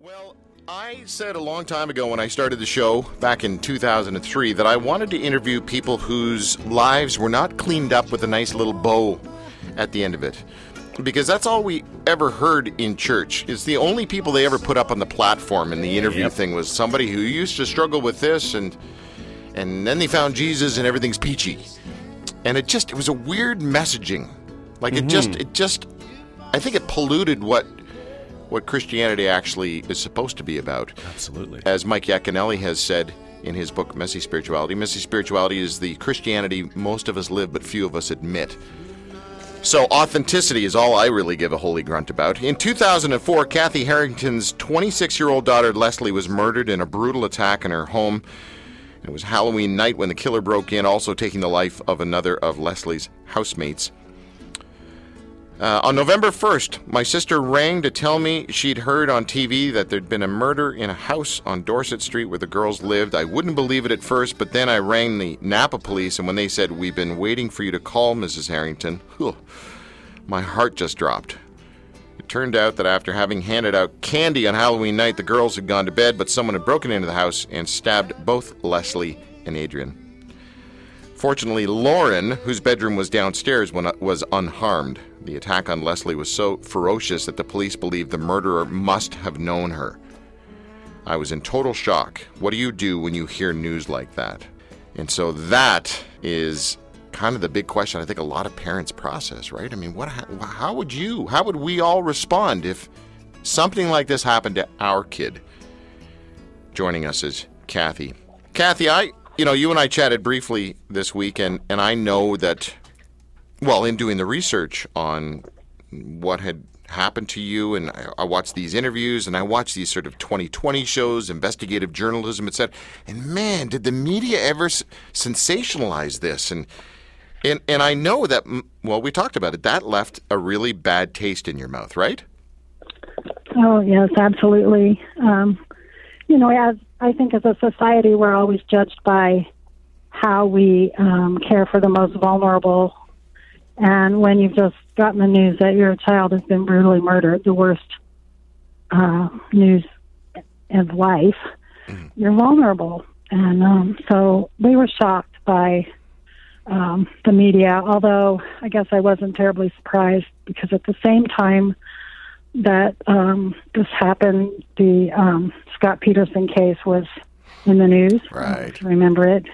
Well, I said a long time ago when I started the show back in 2003 that I wanted to interview people whose lives were not cleaned up with a nice little bow at the end of it. Because that's all we ever heard in church. It's the only people they ever put up on the platform in the interview Yep. thing was somebody who used to struggle with this and and then they found Jesus and everything's peachy. And it just it was a weird messaging. Like it just mm-hmm. it just I think it polluted what what Christianity actually is supposed to be about. Absolutely. As Mike Yaconelli has said in his book Messy Spirituality, messy spirituality is the Christianity most of us live but few of us admit. So authenticity is all I really give a holy grunt about. In 2004, Cathy Harrington's 26-year-old daughter Leslie was murdered in a brutal attack in her home. It was Halloween night when the killer broke in, also taking the life of another of Leslie's housemates. Uh, on November 1st, my sister rang to tell me she'd heard on TV that there'd been a murder in a house on Dorset Street where the girls lived. I wouldn't believe it at first, but then I rang the Napa police, and when they said, We've been waiting for you to call, Mrs. Harrington, whew, my heart just dropped. It turned out that after having handed out candy on Halloween night, the girls had gone to bed, but someone had broken into the house and stabbed both Leslie and Adriane. Fortunately, Lauren, whose bedroom was downstairs, was unharmed. The attack on Leslie was so ferocious that the police believed the murderer must have known her. I was in total shock. What do you do when you hear news like that? And so that is kind of the big question I think a lot of parents process, right? I mean, what how would you, how would we all respond if something like this happened to our kid? Joining us is Cathy. Cathy, I, you know, you and I chatted briefly this week, and, and I know that, well, in doing the research on what had happened to you, and I, I watched these interviews, and I watched these sort of 2020 shows, investigative journalism, etc. And man, did the media ever s- sensationalize this? And and and I know that, well, we talked about it. That left a really bad taste in your mouth, right? Oh yes, absolutely. Um, you know, as I think as a society, we're always judged by how we um, care for the most vulnerable. And when you've just gotten the news that your child has been brutally murdered, the worst uh, news of life, you're vulnerable. And um, so we were shocked by um, the media, although I guess I wasn't terribly surprised because at the same time, that um, this happened, the um, Scott Peterson case was in the news. Right. Remember it.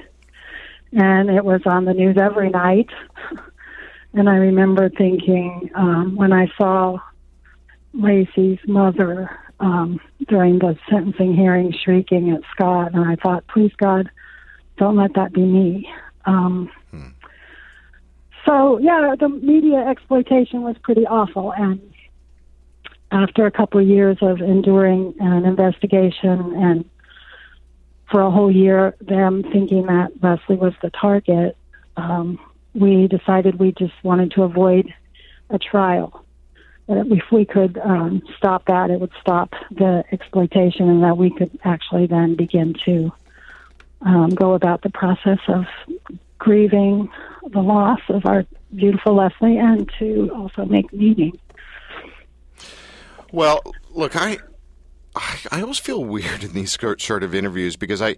And it was on the news every night. And I remember thinking um, when I saw Laci's mother um, during the sentencing hearing shrieking at Scott, and I thought, please God, don't let that be me. Um, So, yeah, the media exploitation was pretty awful. And after a couple of years of enduring an investigation and for a whole year them thinking that Leslie was the target, um, we decided we just wanted to avoid a trial. That if we could um, stop that, it would stop the exploitation, and that we could actually then begin to um, go about the process of grieving the loss of our beautiful Leslie and to also make meaning. Well, look, I, I, always feel weird in these sort of interviews because I,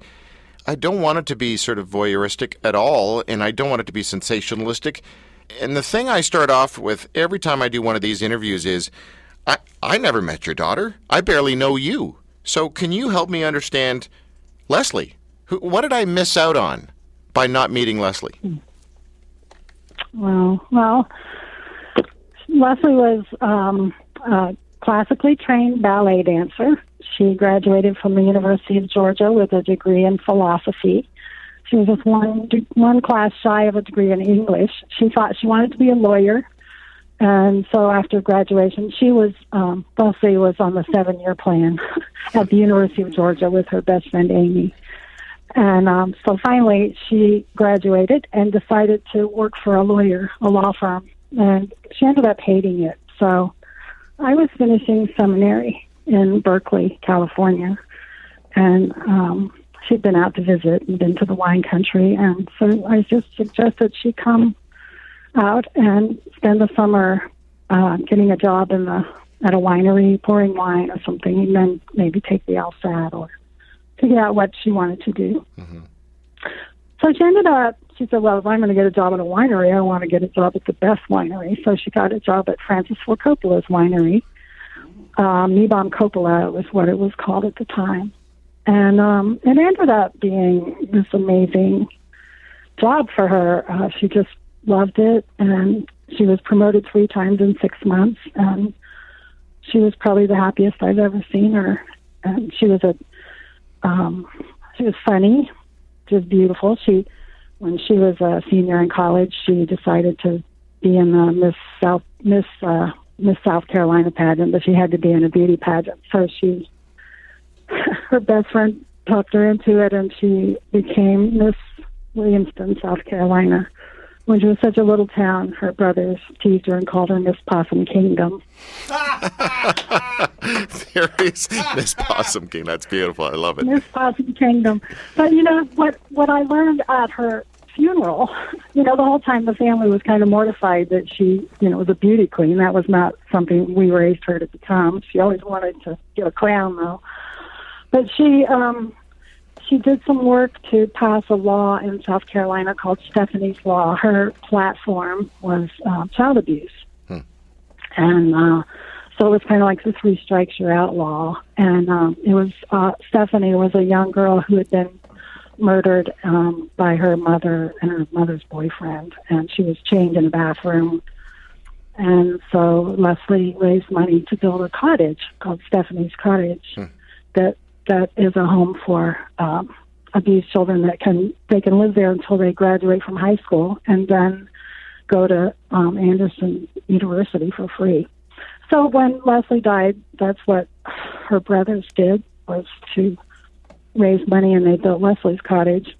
I don't want it to be sort of voyeuristic at all, and I don't want it to be sensationalistic. And the thing I start off with every time I do one of these interviews is, I, I never met your daughter. I barely know you. So can you help me understand, Leslie? Who, what did I miss out on by not meeting Leslie? Well, well, Leslie was um, a classically trained ballet dancer. She graduated from the University of Georgia with a degree in philosophy. She was just one one class shy of a degree in English. She thought she wanted to be a lawyer, and so after graduation, she was um, Leslie was on the seven year plan at the University of Georgia with her best friend Amy. And um, so finally, she graduated and decided to work for a lawyer, a law firm. And she ended up hating it. So I was finishing seminary in Berkeley, California. And um, she'd been out to visit and been to the wine country. And so I just suggested she come out and spend the summer uh, getting a job in the at a winery pouring wine or something, and then maybe take the LSAT or figure out what she wanted to do. Mm-hmm. So she ended up, she said, well, if I'm going to get a job at a winery, I want to get a job at the best winery. So she got a job at Francis Ford Coppola's winery. Um, Niebaum Coppola was what it was called at the time. And um, it ended up being this amazing job for her. Uh, she just loved it, and she was promoted three times in six months. And she was probably the happiest I've ever seen her. And she was a, um, she was funny. She was beautiful. She, when she was a senior in college, she decided to be in the Miss South Miss uh, Miss South Carolina pageant, but she had to be in a beauty pageant. So she, her best friend talked her into it, and she became Miss Williamston, South Carolina when she was such a little town, her brothers teased her and called her Miss Possum Kingdom. there is Miss Possum King. That's beautiful. I love it. Miss Possum Kingdom. But you know what? What I learned at her funeral, you know, the whole time the family was kind of mortified that she, you know, was a beauty queen. That was not something we raised her to become. She always wanted to get a crown, though. But she, um, she did some work to pass a law in South Carolina called Stephanie's Law. Her platform was uh, child abuse. Hmm. And uh, so it was kind of like the three strikes you're out law. And um, it was uh, Stephanie was a young girl who had been murdered um, by her mother and her mother's boyfriend, and she was chained in a bathroom. And so Leslie raised money to build a cottage called Stephanie's Cottage hmm. that that is a home for um, abused children that can they can live there until they graduate from high school and then go to um, Anderson University for free. So when Leslie died, that's what her brothers did was to raise money, and they built Leslie's cottage.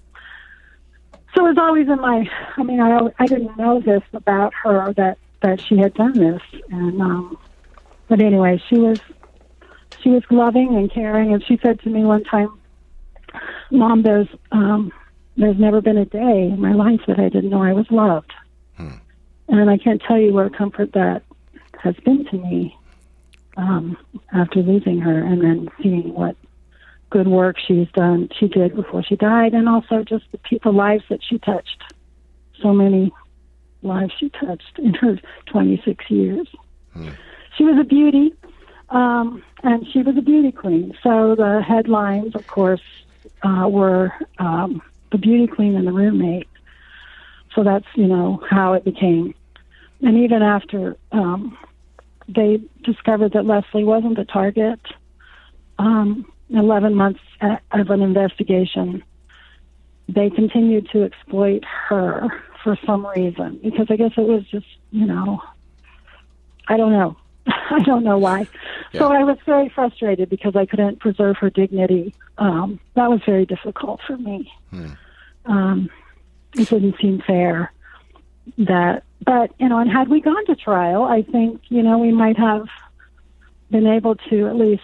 So it was always in my. I mean, I I didn't know this about her that that she had done this, and um, but anyway, she was she was loving and caring, and she said to me one time, "Mom, there's um, there's never been a day in my life that I didn't know I was loved." Hmm. And I can't tell you what a comfort that has been to me um, after losing her, and then seeing what good work she's done, she did before she died, and also just the people lives that she touched. So many lives she touched in her 26 years. Hmm. She was a beauty. Um, and she was a beauty queen. So the headlines, of course, uh, were um, the beauty queen and the roommate. So that's you know how it became. And even after um, they discovered that Leslie wasn't the target, um, 11 months of an investigation, they continued to exploit her for some reason because I guess it was just you know I don't know I don't know why. Yeah. So I was very frustrated because I couldn't preserve her dignity. Um, that was very difficult for me. Hmm. Um, it didn't seem fair that, but you know, and had we gone to trial, I think you know we might have been able to at least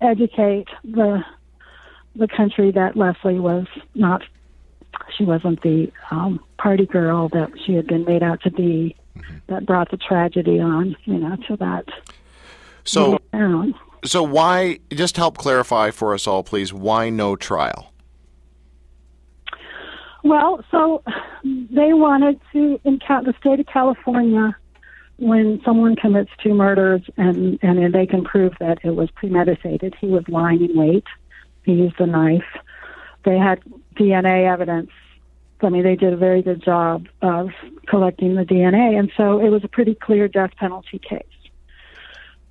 educate the the country that Leslie was not. She wasn't the um, party girl that she had been made out to be mm-hmm. that brought the tragedy on, you know, to that. So, so why? Just help clarify for us all, please. Why no trial? Well, so they wanted to in the state of California when someone commits two murders and and they can prove that it was premeditated, he was lying in wait. He used a knife. They had DNA evidence I mean, they did a very good job of collecting the DNA, and so it was a pretty clear death penalty case.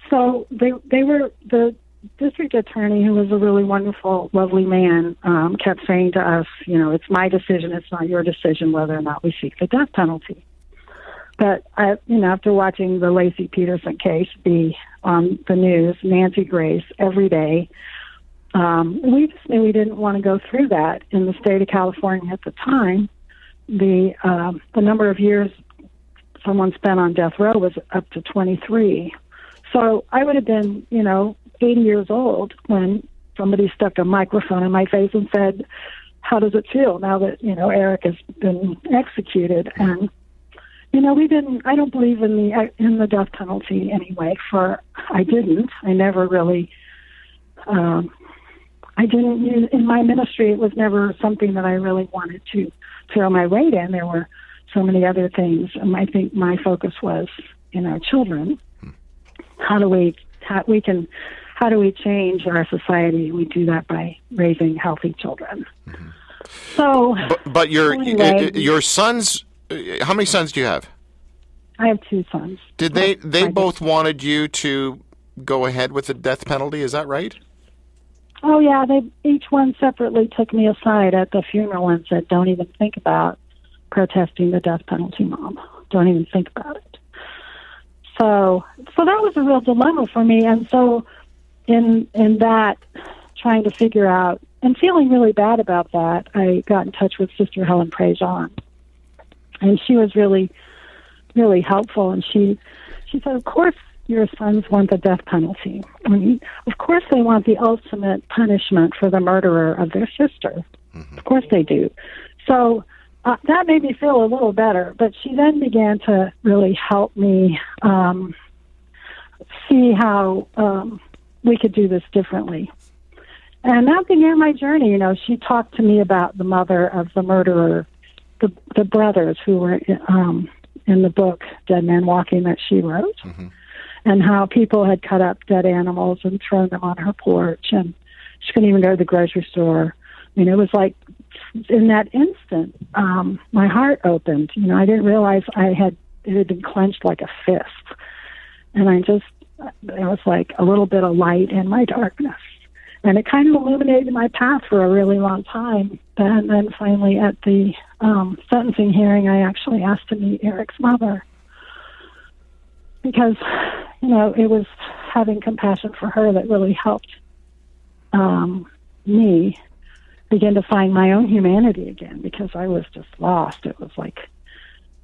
So they they were the district attorney, who was a really wonderful, lovely man, um, kept saying to us, you know, it's my decision, it's not your decision whether or not we seek the death penalty. But I, you know, after watching the Laci Peterson case be on the news, Nancy Grace every day, um, we just knew we didn't want to go through that in the state of California at the time. The uh, the number of years someone spent on death row was up to 23. So I would have been, you know, 80 years old when somebody stuck a microphone in my face and said, "How does it feel now that you know Eric has been executed?" And you know, we didn't. I don't believe in the in the death penalty anyway. For I didn't. I never really. Um, I didn't use in my ministry. It was never something that I really wanted to throw my weight in. There were so many other things. And I think my focus was in our children. How do we how we can how do we change our society? We do that by raising healthy children. Mm-hmm. So, but, but your anyway, your sons, Uh, how many sons do you have? I have two sons. Did they they both wanted you to go ahead with the death penalty? Is that right? Oh yeah, they each one separately took me aside at the funeral and said, "Don't even think about protesting the death penalty, mom. Don't even think about it." So, so that was a real dilemma for me, and so in in that trying to figure out and feeling really bad about that, I got in touch with Sister Helen Prejean, and she was really really helpful. And she she said, "Of course, your sons want the death penalty. I mean, of course, they want the ultimate punishment for the murderer of their sister. Mm-hmm. Of course, they do. So." Uh, that made me feel a little better, but she then began to really help me um, see how um, we could do this differently. And that began my journey. You know, she talked to me about the mother of the murderer, the the brothers who were um, in the book Dead Man Walking that she wrote, mm-hmm. and how people had cut up dead animals and thrown them on her porch, and she couldn't even go to the grocery store. I mean, it was like in that instant, um, my heart opened. You know, I didn't realize I had it had been clenched like a fist, and I just it was like a little bit of light in my darkness. And it kind of illuminated my path for a really long time. And then finally, at the um, sentencing hearing, I actually asked to meet Eric's mother because, you know, it was having compassion for her that really helped um, me begin to find my own humanity again because I was just lost. It was like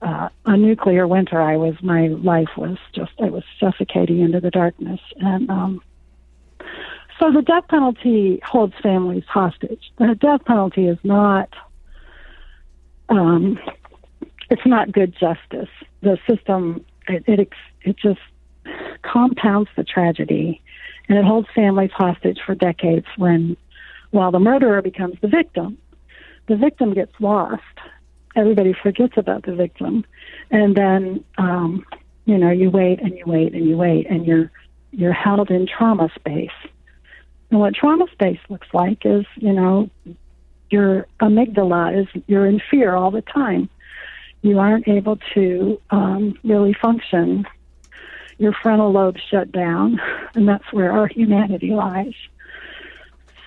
uh, a nuclear winter. I was my life was just I was suffocating into the darkness, and um, so the death penalty holds families hostage. The death penalty is not. Um, it's not good justice. The system it, it it just compounds the tragedy, and it holds families hostage for decades. When while the murderer becomes the victim, the victim gets lost everybody forgets about the victim, and then um, you know you wait and you wait and you wait, and you're you're held in trauma space. And what trauma space looks like is you know your amygdala is you're in fear all the time. You aren't able to um, really function. Your frontal lobe shut down, and that's where our humanity lies.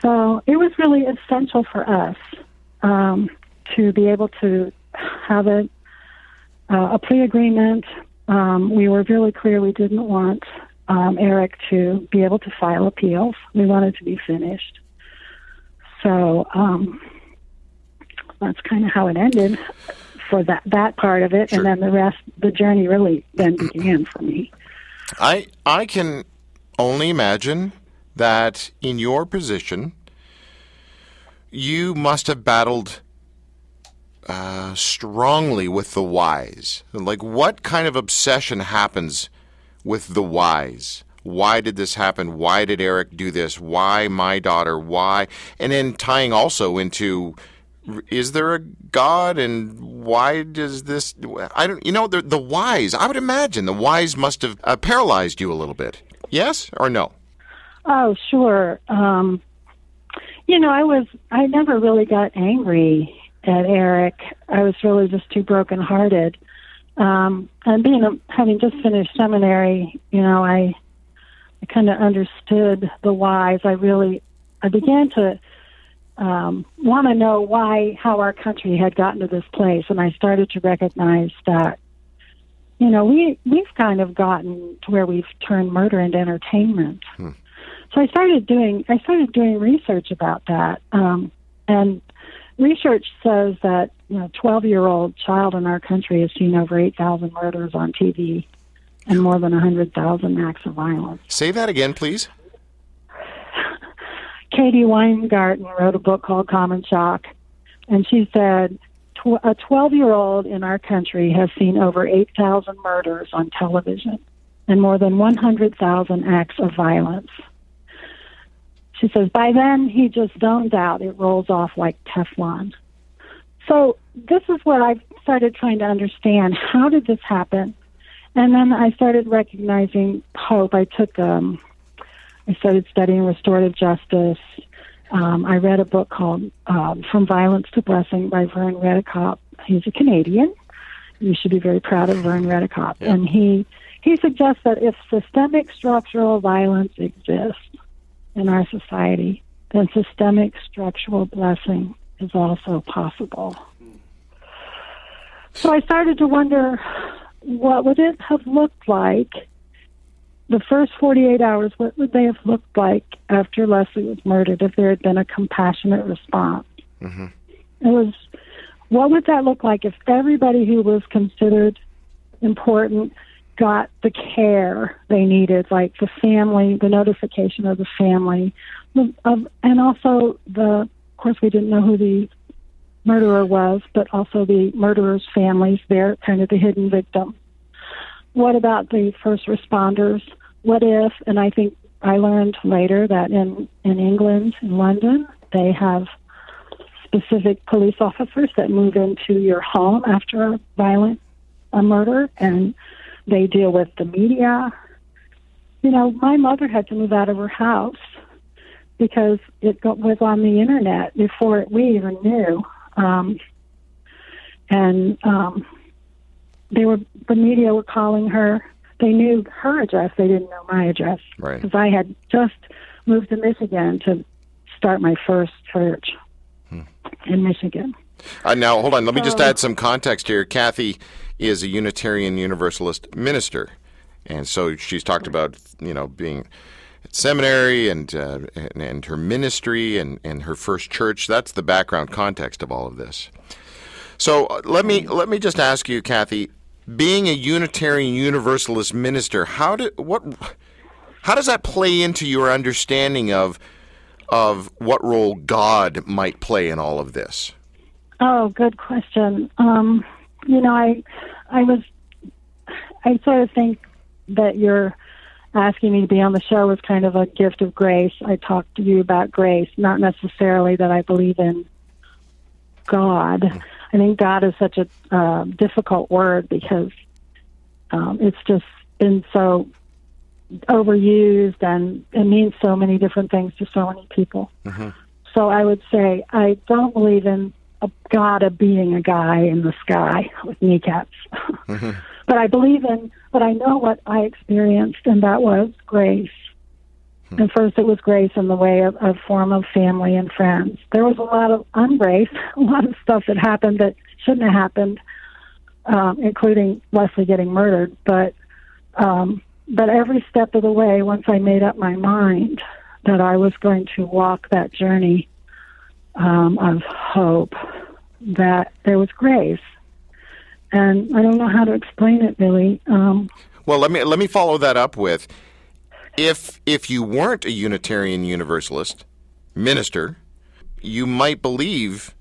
So it was really essential for us um, to be able to have a uh, a plea agreement. Um, we were really clear we didn't want um, Eric to be able to file appeals. We wanted to be finished. So um, that's kind of how it ended for that that part of it, sure. and then the rest, the journey really then began for me. I I can only imagine that in your position, you must have battled uh, strongly with the whys. Like, what kind of obsession happens with the whys? Why did this happen? Why did Eric do this? Why my daughter? Why? And then tying also into is there a God and why does this? I don't, you know, the, the whys, I would imagine the whys must have uh, paralyzed you a little bit. Yes or no? Oh, sure. Um, you know, I was, I never really got angry at Eric. I was really just too brokenhearted. Um, and being a, having just finished seminary, you know, I I kind of understood the whys. I really I began to um, want to know why how our country had gotten to this place, and I started to recognize that you know we we've kind of gotten to where we've turned murder into entertainment. Hmm. So I started doing I started doing research about that, um, and research says that you know, 12 year old child in our country has seen over 8,000 murders on TV and more than 100,000 acts of violence. Say that again, please. Kaethe Weingarten wrote a book called Common Shock, and she said tw- a 12 year old in our country has seen over 8,000 murders on television and more than 100,000 acts of violence. She says, by then he just zones out. It rolls off like Teflon. So this is what I started trying to understand. How did this happen? And then I started recognizing hope. I took, um, I started studying restorative justice. Um, I read a book called um, From Violence to Blessing by Vern Redekop. He's a Canadian. You should be very proud of Vern Redekop. Yeah. And he he suggests that if systemic structural violence exists in our society, then systemic structural blessing is also possible. So I started to wonder what would it have looked like the first 48 hours, what would they have looked like after Leslie was murdered if there had been a compassionate response? Mm-hmm. It was, what would that look like if everybody who was considered important got the care they needed, like the family, the notification of the family, of, and also the, of course, we didn't know who the murderer was, but also the murderer's families, they're kind of the hidden victim. What about the first responders? What if, and I think I learned later that in, in England, in London, they have specific police officers that move into your home after a violent a murder and they deal with the media. You know, my mother had to move out of her house because it got, was on the internet before we even knew. Um, and um, they were the media were calling her. They knew her address. They didn't know my address right. because I had just moved to Michigan to start my first church hmm. in Michigan. Uh, now, hold on. Let me just add some context here. Cathy is a Unitarian Universalist minister, and so she's talked about you know being seminary and uh, and, and, her ministry and, and her first church. That's the background context of all of this. So uh, let me let me just ask you, Cathy, being a Unitarian Universalist minister, how do what how does that play into your understanding of of what role God might play in all of this? Oh, good question. Um, you know, I I was I sort of think that you're asking me to be on the show was kind of a gift of grace. I talked to you about grace, not necessarily that I believe in God. I think God is such a uh, difficult word because um, it's just been so overused and it means so many different things to so many people. Mm-hmm. So I would say I don't believe in a God of being a guy in the sky with kneecaps. Mm-hmm. but I believe in, but I know what I experienced, and that was grace. Hmm. And first, it was grace in the way of a form of family and friends. There was a lot of ungrace, a lot of stuff that happened that shouldn't have happened, um, including Leslie getting murdered. But um, but every step of the way, once I made up my mind that I was going to walk that journey um, of hope, that there was grace, and I don't know how to explain it really. Um, well, let me let me follow that up with if if you weren't a Unitarian Universalist minister, you might believe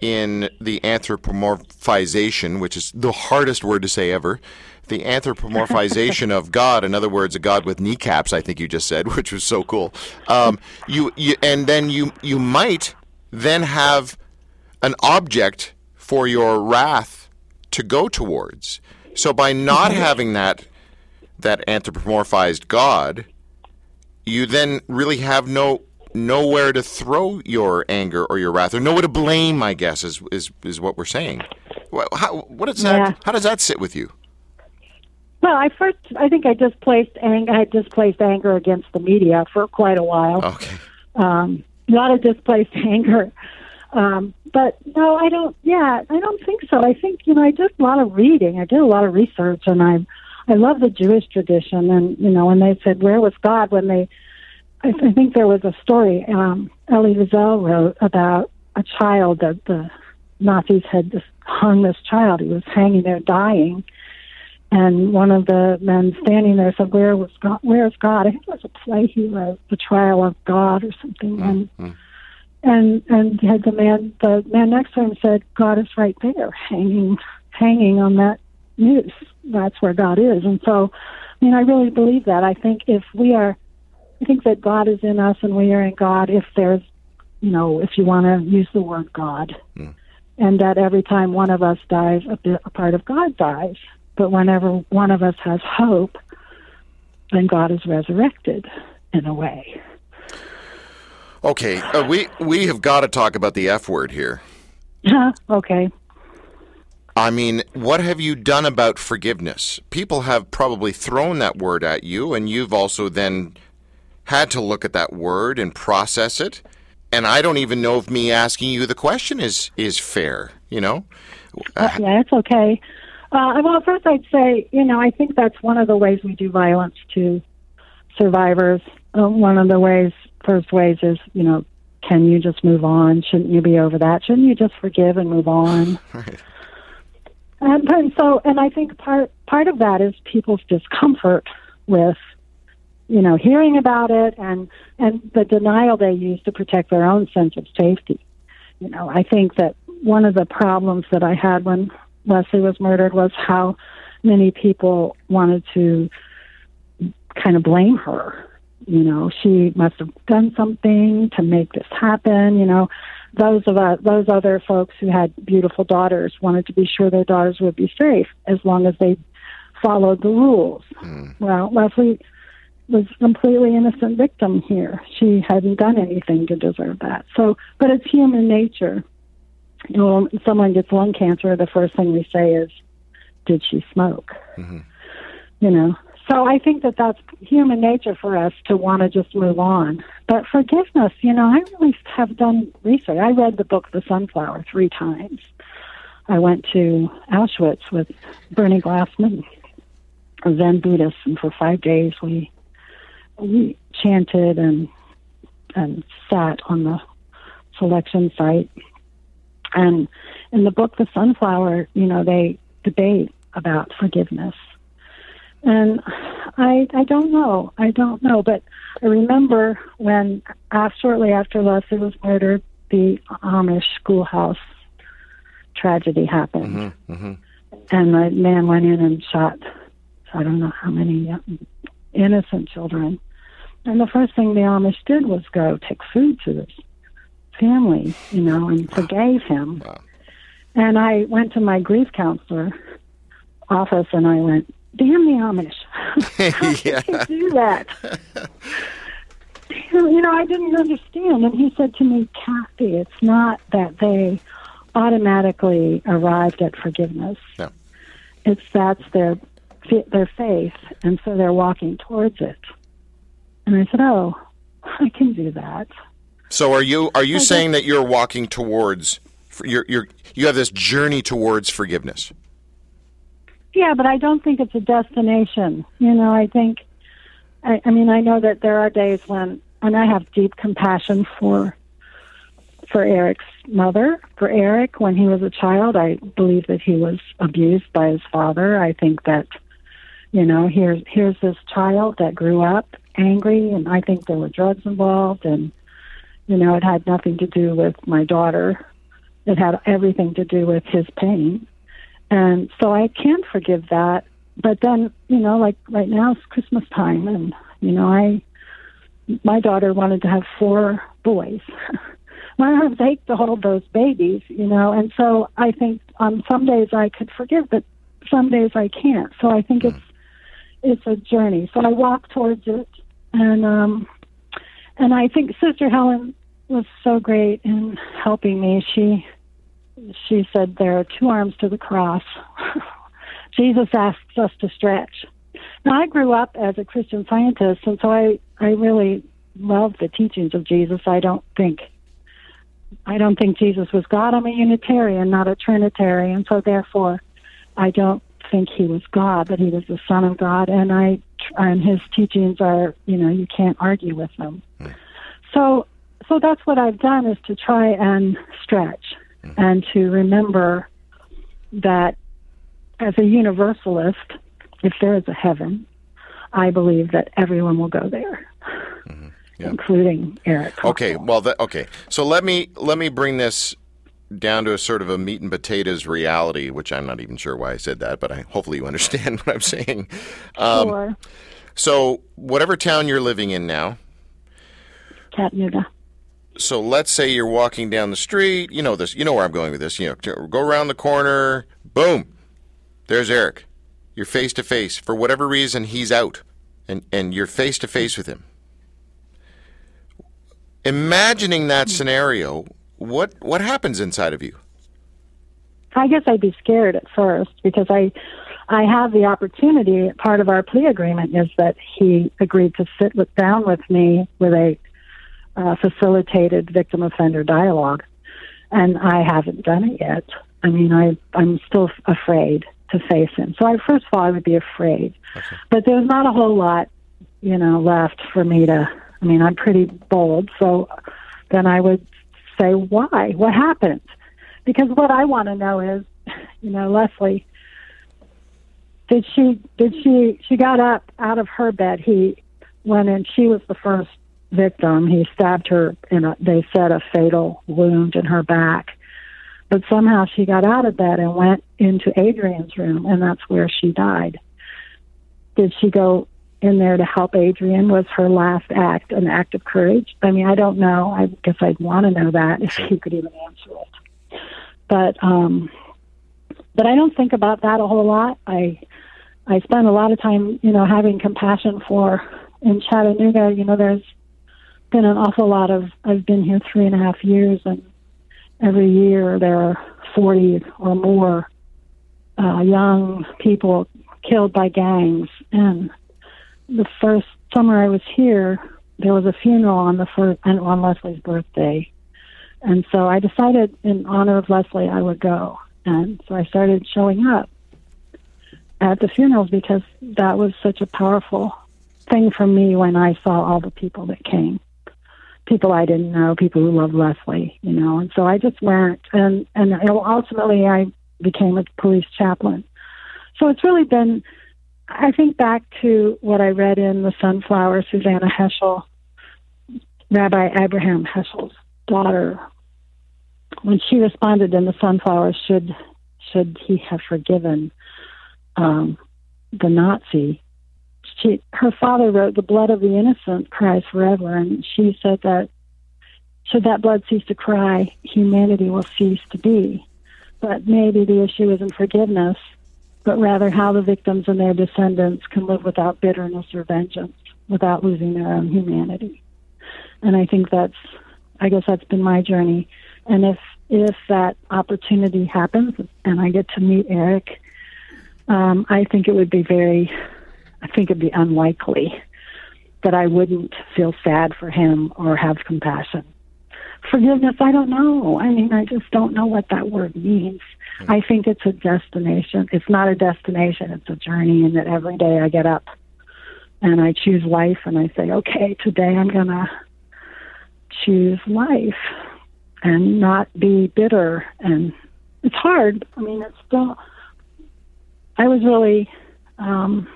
in the anthropomorphization, which is the hardest word to say ever, the anthropomorphization of God. In other words, a God with kneecaps. I think you just said, which was so cool. Um, you, you and then you you might then have an object for your wrath to go towards. So by not mm-hmm. having that that anthropomorphized God, you then really have no nowhere to throw your anger or your wrath, or nowhere to blame. I guess is is, is what we're saying. How, what is that? Yeah. How does that sit with you? Well, I first I think I displaced anger. I displaced anger against the media for quite a while. Okay. Um, a lot of displaced anger. Um, but no, I don't. Yeah, I don't think so. I think you know I did a lot of reading. I did a lot of research, and I I love the Jewish tradition, and you know, when they said where was God when they, I, I think there was a story um, Elie Wiesel wrote about a child that the Nazis had just hung this child. He was hanging there dying, and one of the men standing there said, "Where was God? Where's God?" I think it was a play he wrote, "The Trial of God" or something, mm-hmm. and and and had the man the man next to him said, God is right there, hanging hanging on that noose. That's where God is. And so, I mean, I really believe that. I think if we are, I think that God is in us and we are in God. If there's, you know, if you want to use the word God, mm. and that every time one of us dies, a, bit, a part of God dies. But whenever one of us has hope, then God is resurrected in a way. Okay, uh, we we have got to talk about the F word here. okay. I mean, what have you done about forgiveness? People have probably thrown that word at you, and you've also then had to look at that word and process it. And I don't even know if me asking you the question is is fair. You know? Uh, yeah, it's okay. Uh, well, first I'd say, you know, I think that's one of the ways we do violence to survivors. Uh, one of the ways, first ways is, you know, can you just move on? Shouldn't you be over that? Shouldn't you just forgive and move on? right. And, and so, and I think part part of that is people's discomfort with, you know, hearing about it and and the denial they use to protect their own sense of safety. You know, I think that one of the problems that I had when Leslie was murdered was how many people wanted to kind of blame her. You know, she must have done something to make this happen. You know, those of us, those other folks who had beautiful daughters wanted to be sure their daughters would be safe as long as they followed the rules. Mm. Well, Leslie was completely innocent victim here. She hadn't done anything to deserve that. So, but it's human nature. You know, when someone gets lung cancer, the first thing we say is, "Did she smoke?" Mm-hmm. You know, so I think that that's human nature for us to want to just move on. But forgiveness, you know, I really have done research. I read the book The Sunflower three times. I went to Auschwitz with Bernie Glassman, a Zen Buddhist, and for five days we we chanted and and sat on the selection site. And in the book The Sunflower, you know, they debate about forgiveness and I I don't know. I don't know. But I remember when uh, shortly after Leslie was murdered, the Amish schoolhouse tragedy happened, mm-hmm, mm-hmm. and the man went in and shot. I don't know how many uh, innocent children. And the first thing the Amish did was go take food to his family, you know, and forgave him. Wow. And I went to my grief counselor office and I went, damn the Amish. How yeah. can do that? you know, I didn't understand. And he said to me, Cathy, it's not that they automatically arrived at forgiveness. No. It's that's their their faith, and so they're walking towards it. And I said, "Oh, I can do that." So are you are you saying that you're walking towards you're you're you have this journey towards forgiveness? Yeah, but I don't think it's a destination. You know, I think, I, I mean, I know that there are days when, and I have deep compassion for, for Eric's mother, for Eric when he was a child. I believe that he was abused by his father. I think that, you know, here's here's this child that grew up angry, and I think there were drugs involved, and you know, it had nothing to do with my daughter. It had everything to do with his pain and so I can forgive that. But then, you know, like right now it's Christmas time, and you know, I my daughter wanted to have four boys. My heart ached to hold those babies, you know, and so I think on some days I could forgive, but some days I can't. So I think it's it's a journey. So I walk towards it, and um, and I think Sister Helen was so great in helping me. She she said there are two arms to the cross. Jesus asks us to stretch. Now, I grew up as a Christian scientist, and so I, I really love the teachings of Jesus. I don't think I don't think Jesus was God. I'm a Unitarian, not a Trinitarian, so therefore I don't think he was God, but he was the Son of God, and I and his teachings are, you know, you can't argue with them. Mm. So so that's what I've done is to try and stretch mm-hmm. and to remember that as a universalist, if there is a heaven, I believe that everyone will go there. Mm-hmm. Yeah. including Eric. Okay, well, that, okay. So let me let me bring this down to a sort of a meat and potatoes reality, which I'm not even sure why I said that, but I, hopefully you understand what I'm saying. Um, sure. So, whatever town you're living in now, Chattanooga. So let's say you're walking down the street. You know this. You know where I'm going with this. You know, go around the corner. Boom, there's Eric. You're face to face. For whatever reason, he's out, and and you're face to face with him. Imagining that scenario, what what happens inside of you? I guess I'd be scared at first because I I have the opportunity. Part of our plea agreement is that he agreed to sit with, down with me with a uh, facilitated victim offender dialogue, and I haven't done it yet. I mean, I I'm still afraid to face him. So I first of all I would be afraid, Okay. but there's not a whole lot, you know, left for me to. I mean, I'm pretty bold, so then I would say, why? What happened? Because what I want to know is, you know, Leslie, did she did she she got up out of her bed? He went in. She was the first victim. He stabbed her in a. They said a fatal wound in her back, but somehow she got out of bed and went into Adriane's room, and that's where she died. Did she go in there to help Adriane? Was her last act an act of courage? I mean, I don't know. I guess I'd want to know that if you could even answer it. But um, but I don't think about that a whole lot. I I spend a lot of time, you know, having compassion for in Chattanooga. You know, there's been an awful lot of. I've been here three and a half years, and every year there are forty or more uh, young people killed by gangs. And the first summer I was here, there was a funeral on the first on Leslie's birthday, and so I decided, in honor of Leslie, I would go. And so I started showing up at the funerals because that was such a powerful thing for me when I saw all the people that came. People I didn't know, people who loved Leslie, you know, and so I just went, and and ultimately I became a police chaplain. So it's really been, I think back to what I read in the Sunflower, Susannah Heschel, Rabbi Abraham Heschel's daughter, when she responded in the Sunflower, should should he have forgiven um, the Nazi? She, her father wrote, "The blood of the innocent cries forever," and she said that should that blood cease to cry, humanity will cease to be. But maybe the issue isn't forgiveness, but rather how the victims and their descendants can live without bitterness or vengeance, without losing their own humanity. And I think that's, I guess that's been my journey. And if if that opportunity happens and I get to meet Eric, um, I think it would be very, I think it'd be unlikely that I wouldn't feel sad for him or have compassion. Forgiveness, I don't know. I mean, I just don't know what that word means. I think it's a destination. It's not a destination, it's a journey, and that every day I get up and I choose life and I say, okay, today I'm going to choose life and not be bitter. And it's hard. I mean, it's still, I was really, um,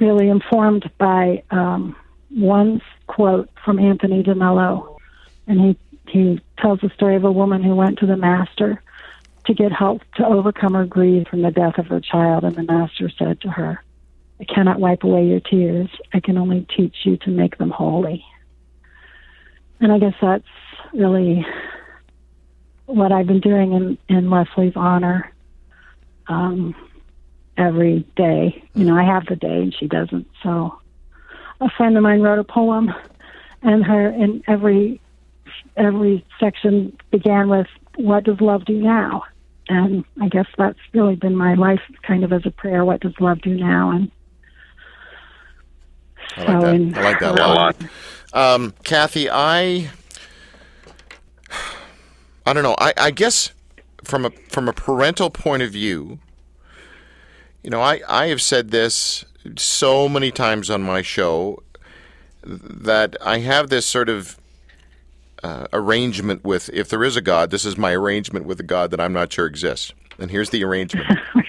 really informed by um, one quote from Anthony de Mello, and he he tells the story of a woman who went to the master to get help to overcome her grief from the death of her child, and the master said to her, "I cannot wipe away your tears. I can only teach you to make them holy." And I guess that's really what I've been doing in in Leslie's honor. Um, every day. You know, I have the day and she doesn't. So a friend of mine wrote a poem and her in every every section began with what does love do now? And I guess that's really been my life kind of as a prayer, what does love do now? And I like that. in I like that a her- lot. Um, Cathy, I, I don't know. I, I guess from a from a parental point of view, you know, I, I have said this so many times on my show that I have this sort of uh, arrangement with if there is a God, this is my arrangement with a God that I'm not sure exists. And here's the arrangement.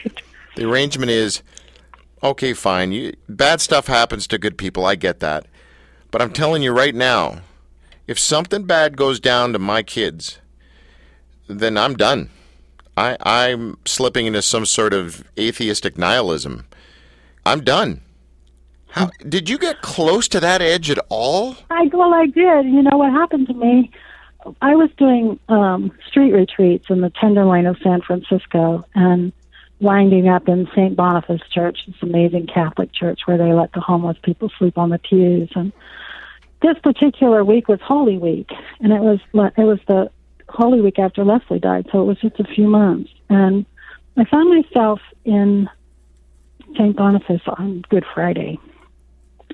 The arrangement is okay, fine. You, bad stuff happens to good people. I get that. But I'm telling you right now, if something bad goes down to my kids, then I'm done. I, I'm slipping into some sort of atheistic nihilism. I'm done. How did you get close to that edge at all? I well, I did. You know what happened to me? I was doing um, street retreats in the Tenderloin of San Francisco, and winding up in St. Boniface Church, this amazing Catholic church where they let the homeless people sleep on the pews. And this particular week was Holy Week, and it was it was the Holy Week after Leslie died, so it was just a few months. And I found myself in St. Boniface on Good Friday,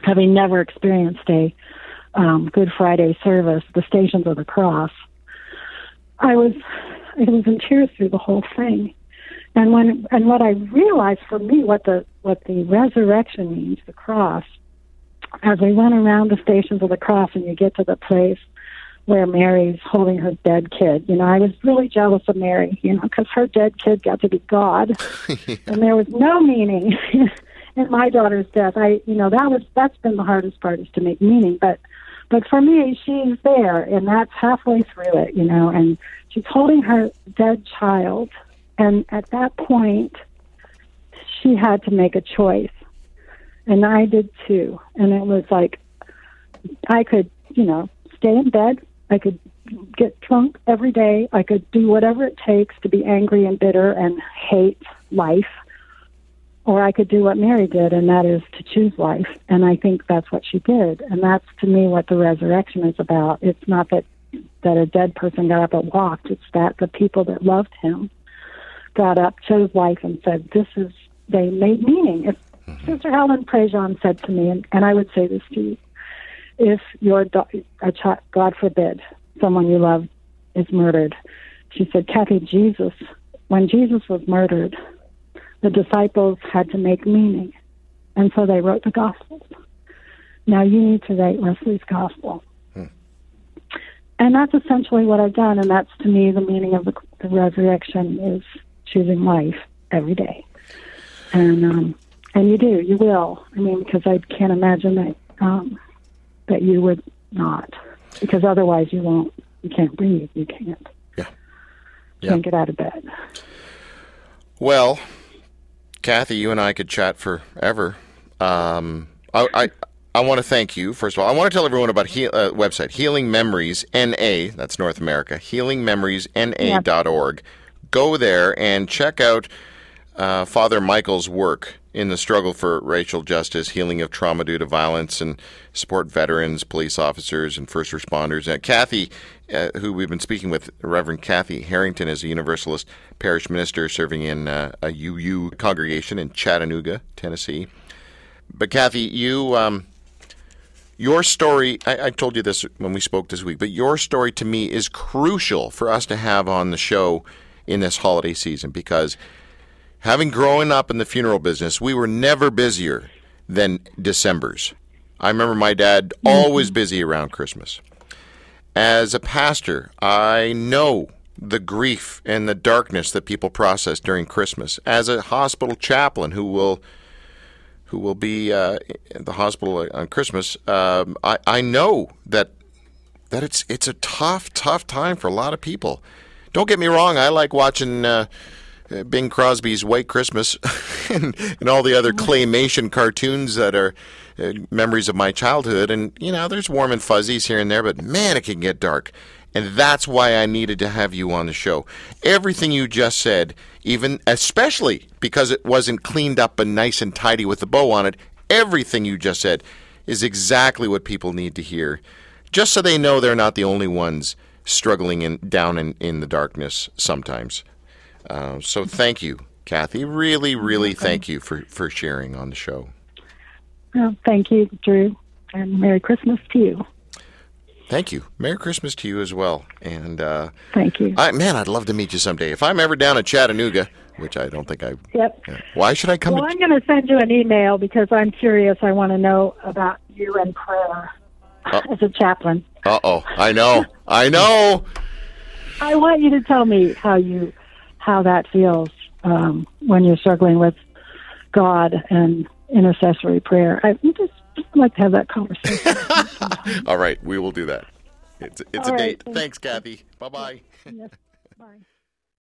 having never experienced a um, Good Friday service, the Stations of the Cross. I was I was in tears through the whole thing. And when and what I realized for me what the what the resurrection means, the cross, as we went around the stations of the cross and you get to the place where Mary's holding her dead kid. You know, I was really jealous of Mary, you know, because her dead kid got to be God, yeah. and there was no meaning in my daughter's death. I, you know, that was that's been the hardest part is to make meaning, but but for me, she's there, and that's halfway through it, you know, and she's holding her dead child and at that point, she had to make a choice. And I did too. And it was like, I could, you know, stay in bed. I could get drunk every day. I could do whatever it takes to be angry and bitter and hate life. Or I could do what Mary did, and that is to choose life. And I think that's what she did. And that's to me what the resurrection is about. It's not that that a dead person got up and walked. It's that the people that loved him got up, chose life, and said, "This is." They made meaning. If mm-hmm. Sister Helen Prejean said to me, and, and I would say this to you, if your do- a child, God forbid, someone you love is murdered, she said, Cathy, Jesus, when Jesus was murdered, the disciples had to make meaning, and so they wrote the Gospels. Now you need to write Leslie's Gospel. Hmm. And that's essentially what I've done, and that's to me the meaning of the, the resurrection is choosing life every day. And um, and you do, you will. I mean, because I can't imagine that um, that you would not, because otherwise you won't. You can't breathe. You can't. Yeah. yeah. Can't get out of bed. Well, Cathy, you and I could chat forever. Um, I, I I want to thank you, first of all. I want to tell everyone about he, uh, website, Healing Memories NA, that's North America, healingmemoriesna.org. Go there and check out uh, Father Michael's work in the struggle for racial justice, healing of trauma due to violence, and support veterans, police officers, and first responders. Uh, Cathy, uh, who we've been speaking with, Reverend Cathy Harrington, is a Universalist parish minister serving in uh, a UU congregation in Chattanooga, Tennessee. But Cathy, you. Um, your story, I, I, told you this when we spoke this week, but your story to me is crucial for us to have on the show in this holiday season because having grown up in the funeral business, we were never busier than December's. I remember my dad mm-hmm. always busy around Christmas. As a pastor, I know the grief and the darkness that people process during Christmas. As a hospital chaplain who will who will be uh, at the hospital on Christmas, um, I, I know that that it's it's a tough, tough time for a lot of people. Don't get me wrong, I like watching uh, Bing Crosby's White Christmas and, and, all the other claymation cartoons that are uh, memories of my childhood. And, you know, there's warm and fuzzies here and there, but man, it can get dark. And that's why I needed to have you on the show. Everything you just said, even especially because it wasn't cleaned up and nice and tidy with a bow on it, everything you just said is exactly what people need to hear, just so they know they're not the only ones struggling in down in, in the darkness sometimes. Uh, so thank you, Cathy. Really, really thank you for, for sharing on the show. Well, thank you, Drew, and Merry Christmas to you. Thank you. Merry Christmas to you as well. And uh, thank you. I, man, I'd love to meet you someday. If I'm ever down in Chattanooga, which I don't think I. Yep. Uh, why should I come? Well, to... I'm going to send you an email because I'm curious. I want to know about you and prayer uh, as a chaplain. Uh oh, I know, I know. I want you to tell me how you how that feels um, when you're struggling with God and intercessory prayer. I just, just like to have that conversation. All right, we will do that. It's it's All a right, date. Thanks, Cathy. Bye bye. yes. Bye.